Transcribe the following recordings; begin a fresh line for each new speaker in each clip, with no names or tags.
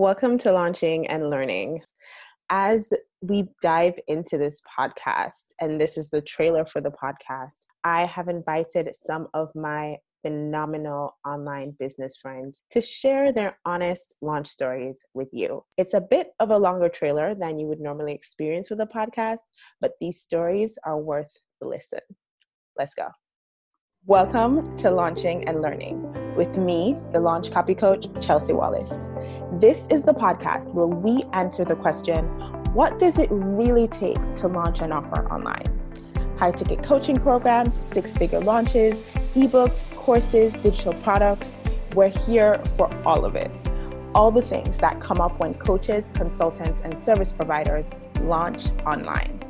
Welcome to Launching and Learning. As we dive into this podcast, and this is the trailer for the podcast, I have invited some of my phenomenal online business friends to share their honest launch stories with you. It's a bit of a longer trailer than you would normally experience with a podcast, but these stories are worth the listen. Let's go. Welcome to Launching and Learning with me, the launch copy coach, Chelsea Wallace. This is the podcast where we answer the question what does it really take to launch an offer online? High ticket coaching programs, six figure launches, ebooks, courses, digital products. We're here for all of it. All the things that come up when coaches, consultants, and service providers launch online.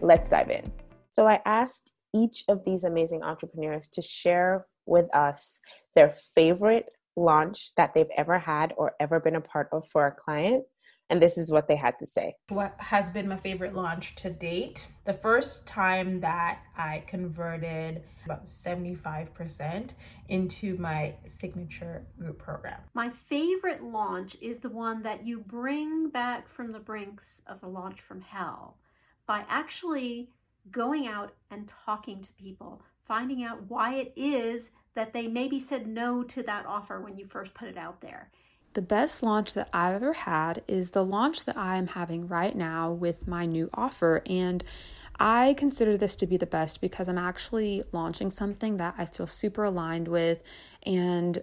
Let's dive in. So, I asked each of these amazing entrepreneurs to share with us their favorite launch that they've ever had or ever been a part of for a client. And this is what they had to say.
What has been my favorite launch to date? The first time that I converted about 75% into my signature group program.
My favorite launch is the one that you bring back from the brinks of the launch from hell by actually going out and talking to people, finding out why it is that they maybe said no to that offer when you first put it out there.
The best launch that I've ever had is the launch that I am having right now with my new offer. And I consider this to be the best because I'm actually launching something that I feel super aligned with and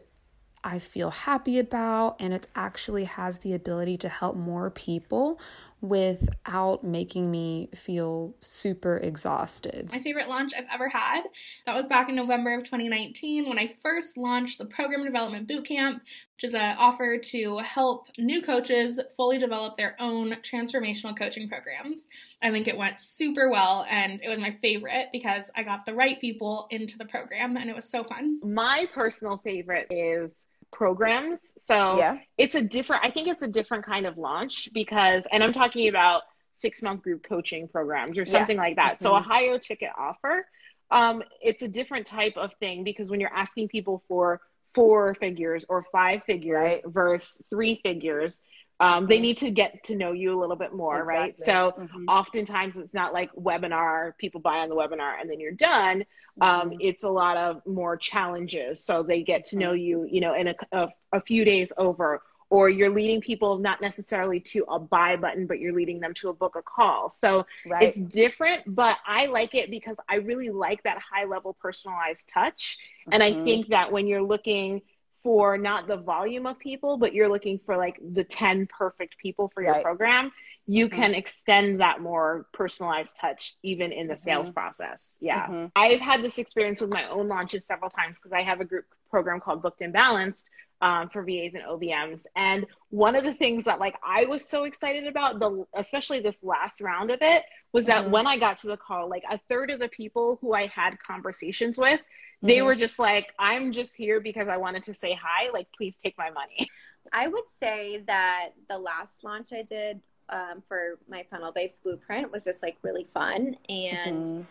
I feel happy about, and it actually has the ability to help more people without making me feel super exhausted.
My favorite launch I've ever had, that was back in November of 2019 when I first launched the Program Development Bootcamp, which is an offer to help new coaches fully develop their own transformational coaching programs. I think it went super well and it was my favorite because I got the right people into the program and it was so fun.
My personal favorite is programs. So yeah. it's a different, I think it's a different kind of launch because, and I'm talking about six month group coaching programs or something yeah. like that. Mm-hmm. So a mm-hmm. higher ticket offer, um, it's a different type of thing because when you're asking people for four figures or five figures right. versus three figures, um, they need to get to know you a little bit more, exactly. right? So mm-hmm. oftentimes it's not like webinar, people buy on the webinar and then you're done. Um, mm-hmm. It's a lot of more challenges. So they get to know mm-hmm. you, you know, in a, a, a few days over, or you're leading people not necessarily to a buy button, but you're leading them to a book a call. So right. it's different, but I like it because I really like that high level personalized touch. And I mm-hmm. think that when you're looking for not the volume of people, but you're looking for like the 10 perfect people for your right. program, you mm-hmm. can extend that more personalized touch even in the mm-hmm. sales process. Yeah. Mm-hmm. I've had this experience with my own launches several times because I have a group program called Booked and Balanced um, for VAs and OBMs. And one of the things that like I was so excited about, the especially this last round of it, was that mm-hmm. when I got to the call, like a third of the people who I had conversations with they mm-hmm. were just like, I'm just here because I wanted to say hi. Like, please take my money.
I would say that the last launch I did um, for my Funnel Babes Blueprint was just like really fun. And mm-hmm.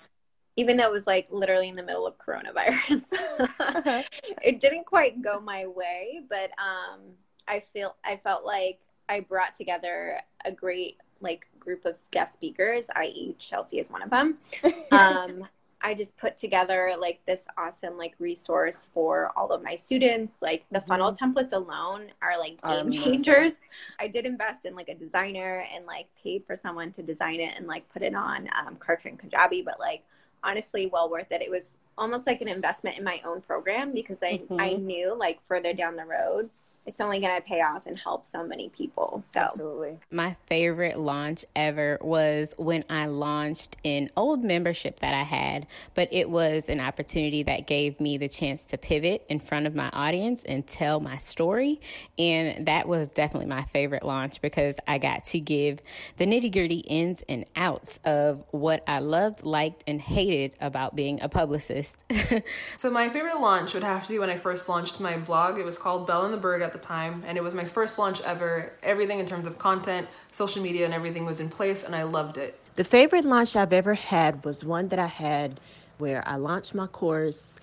Even though it was like literally in the middle of coronavirus, it didn't quite go my way. But um, I feel I felt like I brought together a great like group of guest speakers, i.e., Chelsea is one of them. Um, I just put together like this awesome like resource for all of my students. Like the mm-hmm. funnel templates alone are like game changers. I did invest in like a designer and like paid for someone to design it and like put it on um, Kartra and Kajabi, but like honestly, well worth it. It was almost like an investment in my own program because I mm-hmm. I knew like further down the road it's only going to pay off and help so many people. So,
absolutely.
My favorite launch ever was when I launched an old membership that I had, but it was an opportunity that gave me the chance to pivot in front of my audience and tell my story. And that was definitely my favorite launch because I got to give the nitty gritty ins and outs of what I loved, liked, and hated about being a publicist.
so, my favorite launch would have to be when I first launched my blog. It was called Bell in the Berg at the time, and it was my first launch ever. Everything in terms of content, social media, and everything was in place, and I loved it.
The favorite launch I've ever had was one that I had where I launched my course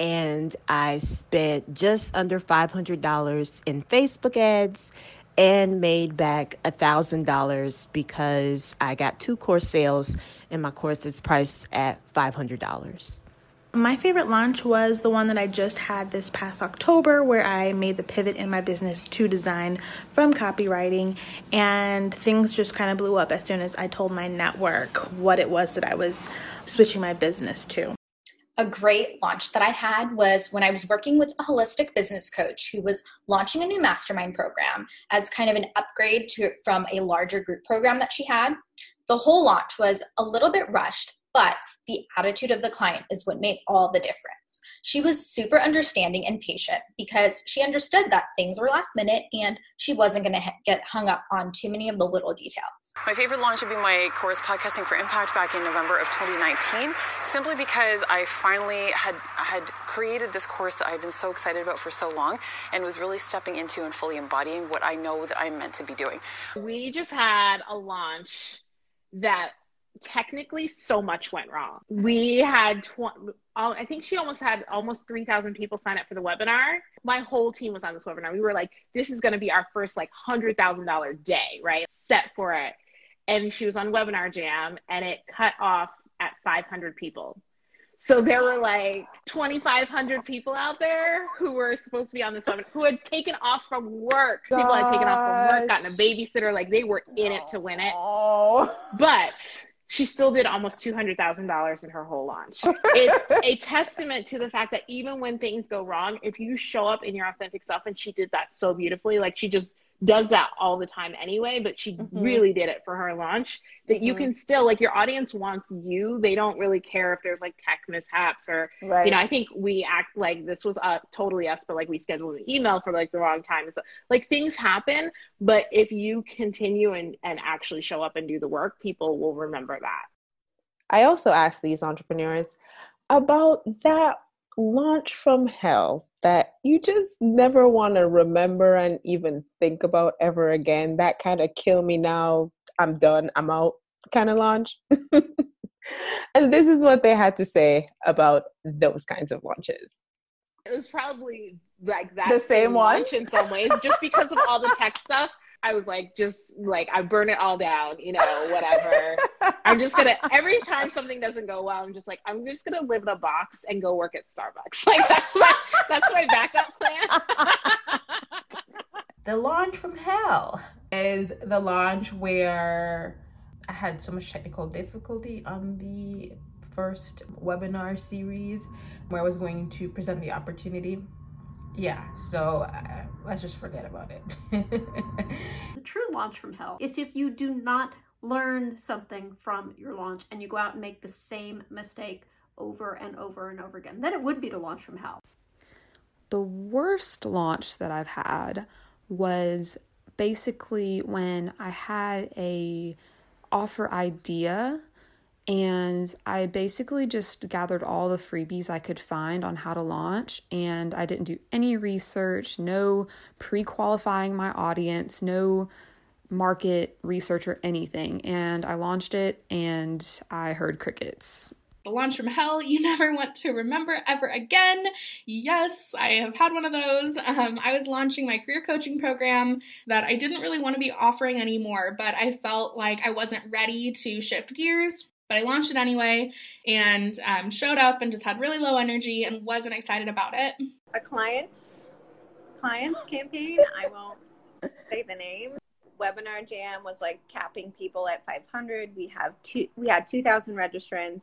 and I spent just under $500 in Facebook ads and made back a $1,000 because I got two course sales and my course is priced at $500.
My favorite launch was the one that I just had this past October, where I made the pivot in my business to design from copywriting, and things just kind of blew up as soon as I told my network what it was that I was switching my business to.
A great launch that I had was when I was working with a holistic business coach who was launching a new mastermind program as kind of an upgrade to from a larger group program that she had. The whole launch was a little bit rushed, but the attitude of the client is what made all the difference. She was super understanding and patient because she understood that things were last minute and she wasn't going to get hung up on too many of the little details.
My favorite launch would be my course Podcasting for Impact back in November of 2019, simply because I finally had had created this course that I've been so excited about for so long and was really stepping into and fully embodying what I know that I'm meant to be doing.
We just had a launch that technically so much went wrong. We had, tw- I think she almost had almost 3,000 people sign up for the webinar. My whole team was on this webinar. We were like, this is going to be our first like $100,000 day, right? Set for it. And she was on Webinar Jam and it cut off at 500 people. So there were like 2,500 people out there who were supposed to be on this webinar who had taken off from work. Gosh. People had taken off from work, gotten a babysitter, like they were in it to win it. Oh. But she still did almost $200,000 in her whole launch. it's a testament to the fact that even when things go wrong, if you show up in your authentic self, and she did that so beautifully, like she just does that all the time anyway, but she mm-hmm. really did it for her launch. That mm-hmm. you can still like your audience wants you. They don't really care if there's like tech mishaps or right. you know. I think we act like this was uh, totally us, but like we scheduled an email for like the wrong time. So like things happen, but if you continue and and actually show up and do the work, people will remember that.
I also asked these entrepreneurs about that launch from hell that you just never want to remember and even think about ever again. That kind of kill me now. I'm done. I'm out kind of launch. and this is what they had to say about those kinds of launches.
It was probably like that
the same, same one
in some ways, just because of all the tech stuff. I was like, just like I burn it all down, you know, whatever. I'm just gonna every time something doesn't go well, I'm just like, I'm just gonna live in a box and go work at Starbucks. Like that's my that's my backup plan.
the launch from hell is the launch where I had so much technical difficulty on the first webinar series where I was going to present the opportunity yeah so uh, let's just forget about it.
The true launch from hell is if you do not learn something from your launch and you go out and make the same mistake over and over and over again then it would be the launch from hell.
The worst launch that i've had was basically when i had a offer idea and I basically just gathered all the freebies I could find on how to launch. And I didn't do any research, no pre qualifying my audience, no market research or anything. And I launched it and I heard crickets.
The launch from hell you never want to remember ever again. Yes, I have had one of those. Um, I was launching my career coaching program that I didn't really want to be offering anymore, but I felt like I wasn't ready to shift gears but I launched it anyway and um, showed up and just had really low energy and wasn't excited about it.
A client's client's campaign, I won't say the name. Webinar Jam was like capping people at 500. We have two. We had 2,000 registrants.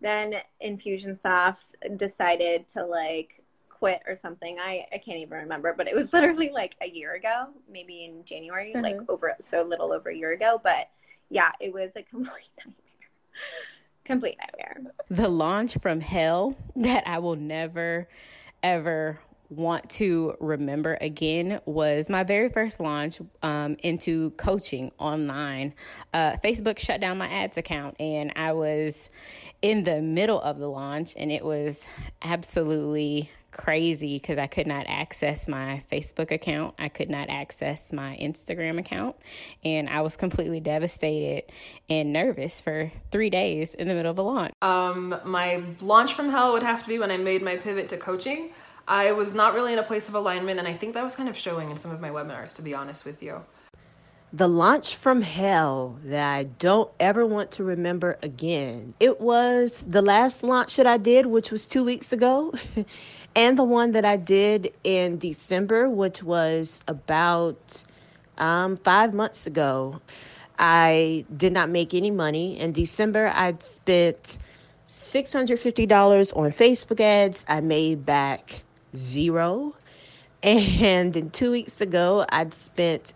Then Infusionsoft decided to like quit or something. I, I can't even remember, but it was literally like a year ago, maybe in January, mm-hmm. like over so little over a year ago. But yeah, it was a complete nightmare. Complete nightmare.
The launch from hell that I will never, ever want to remember again was my very first launch um, into coaching online. Uh, Facebook shut down my ads account, and I was in the middle of the launch, and it was absolutely crazy because I could not access my Facebook account. I could not access my Instagram account. And I was completely devastated and nervous for three days in the middle of a launch.
Um, my launch from hell would have to be when I made my pivot to coaching. I was not really in a place of alignment, and I think that was kind of showing in some of my webinars, to be honest with you.
The launch from hell that I don't ever want to remember again. It was the last launch that I did, which was two weeks ago, and the one that I did in December, which was about um, five months ago. I did not make any money. In December, I'd spent $650 on Facebook ads. I made back zero. And two weeks ago, I'd spent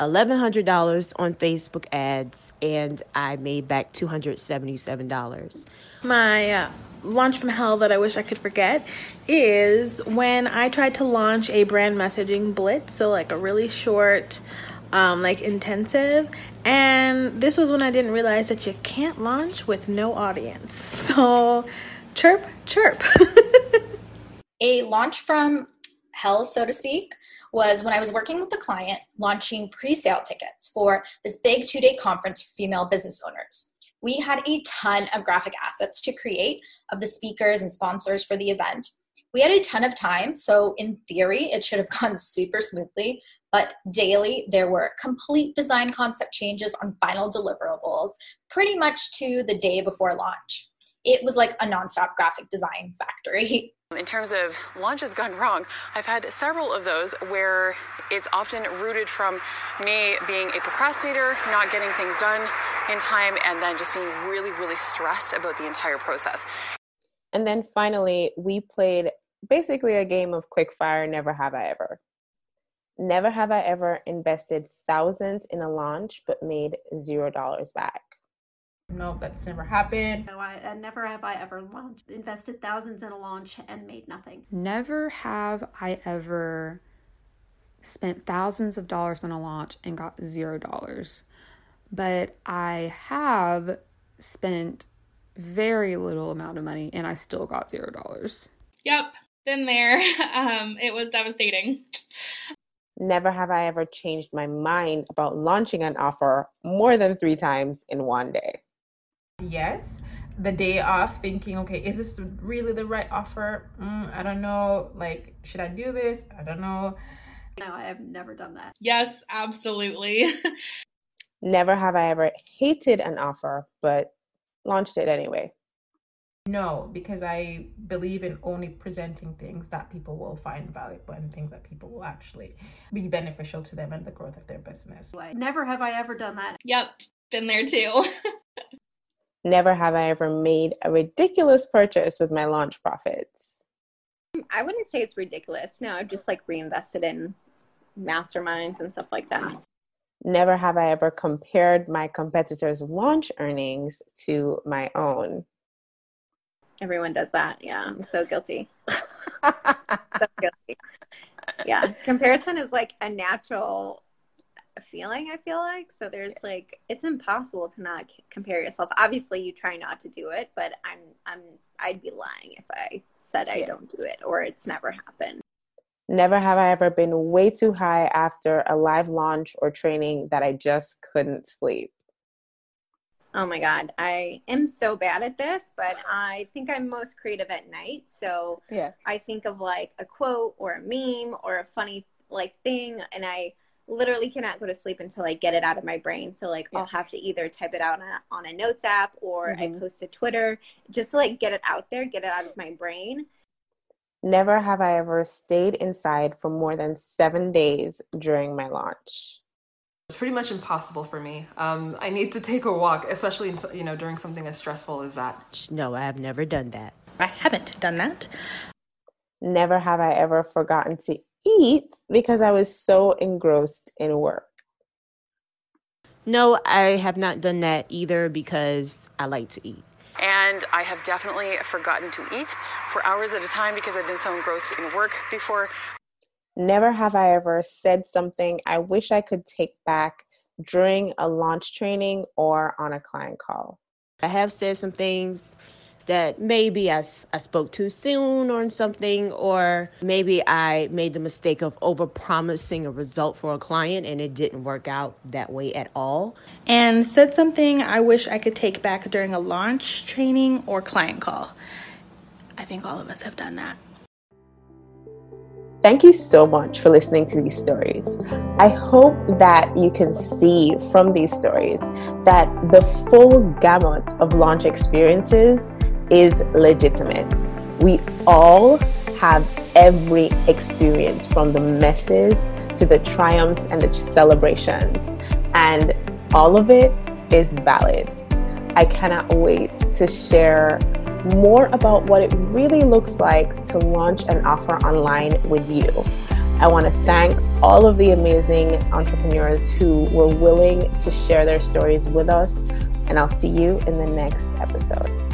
$1,100 on Facebook ads and I made back $277.
My uh, launch from hell that I wish I could forget is when I tried to launch a brand messaging blitz, so like a really short, um, like intensive. And this was when I didn't realize that you can't launch with no audience. So, chirp, chirp.
a launch from hell, so to speak, was when I was working with a client launching pre sale tickets for this big two day conference for female business owners. We had a ton of graphic assets to create of the speakers and sponsors for the event. We had a ton of time, so in theory, it should have gone super smoothly. But daily, there were complete design concept changes on final deliverables, pretty much to the day before launch. It was like a nonstop graphic design factory.
In terms of launches gone wrong, I've had several of those where it's often rooted from me being a procrastinator, not getting things done in time, and then just being really, really stressed about the entire process.
And then finally, we played basically a game of quickfire never have I ever. Never have I ever invested thousands in a launch but made zero dollars back.
No, that's never happened.
No, I, I never have I ever launched, invested thousands in a launch and made nothing.
Never have I ever spent thousands of dollars on a launch and got zero dollars. But I have spent very little amount of money and I still got zero dollars.
Yep, been there. Um, it was devastating.
Never have I ever changed my mind about launching an offer more than three times in one day.
Yes. The day off, thinking, okay, is this really the right offer? Mm, I don't know. Like, should I do this? I don't know.
No, I have never done that.
Yes, absolutely.
Never have I ever hated an offer, but launched it anyway.
No, because I believe in only presenting things that people will find valuable and things that people will actually be beneficial to them and the growth of their business.
Never have I ever done that.
Yep, been there too.
Never have I ever made a ridiculous purchase with my launch profits.
I wouldn't say it's ridiculous. No, I've just like reinvested in masterminds and stuff like that.
Never have I ever compared my competitors' launch earnings to my own.
Everyone does that. Yeah, I'm so guilty. so guilty. Yeah, comparison is like a natural feeling i feel like so there's like it's impossible to not compare yourself obviously you try not to do it but i'm i'm i'd be lying if i said i don't do it or it's never happened
never have i ever been way too high after a live launch or training that i just couldn't sleep
Oh my God. I am so bad at this, but I think I'm most creative at night. So
yeah.
I think of like a quote or a meme or a funny like thing and I literally cannot go to sleep until I get it out of my brain. So like yeah. I'll have to either type it out on a, on a notes app or mm-hmm. I post to Twitter just to like get it out there, get it out of my brain.
Never have I ever stayed inside for more than seven days during my launch.
It's pretty much impossible for me. Um, I need to take a walk, especially in, you know during something as stressful as that.
No, I have never done that.
I haven't done that.
Never have I ever forgotten to eat because I was so engrossed in work.
No, I have not done that either because I like to eat.
And I have definitely forgotten to eat for hours at a time because I've been so engrossed in work before.
Never have I ever said something I wish I could take back during a launch training or on a client call.
I have said some things that maybe I, I spoke too soon or something, or maybe I made the mistake of over promising a result for a client and it didn't work out that way at all.
And said something I wish I could take back during a launch training or client call. I think all of us have done that.
Thank you so much for listening to these stories. I hope that you can see from these stories that the full gamut of launch experiences is legitimate. We all have every experience from the messes to the triumphs and the celebrations, and all of it is valid. I cannot wait to share more about what it really looks like to launch an offer online with you. I want to thank all of the amazing entrepreneurs who were willing to share their stories with us, and I'll see you in the next episode.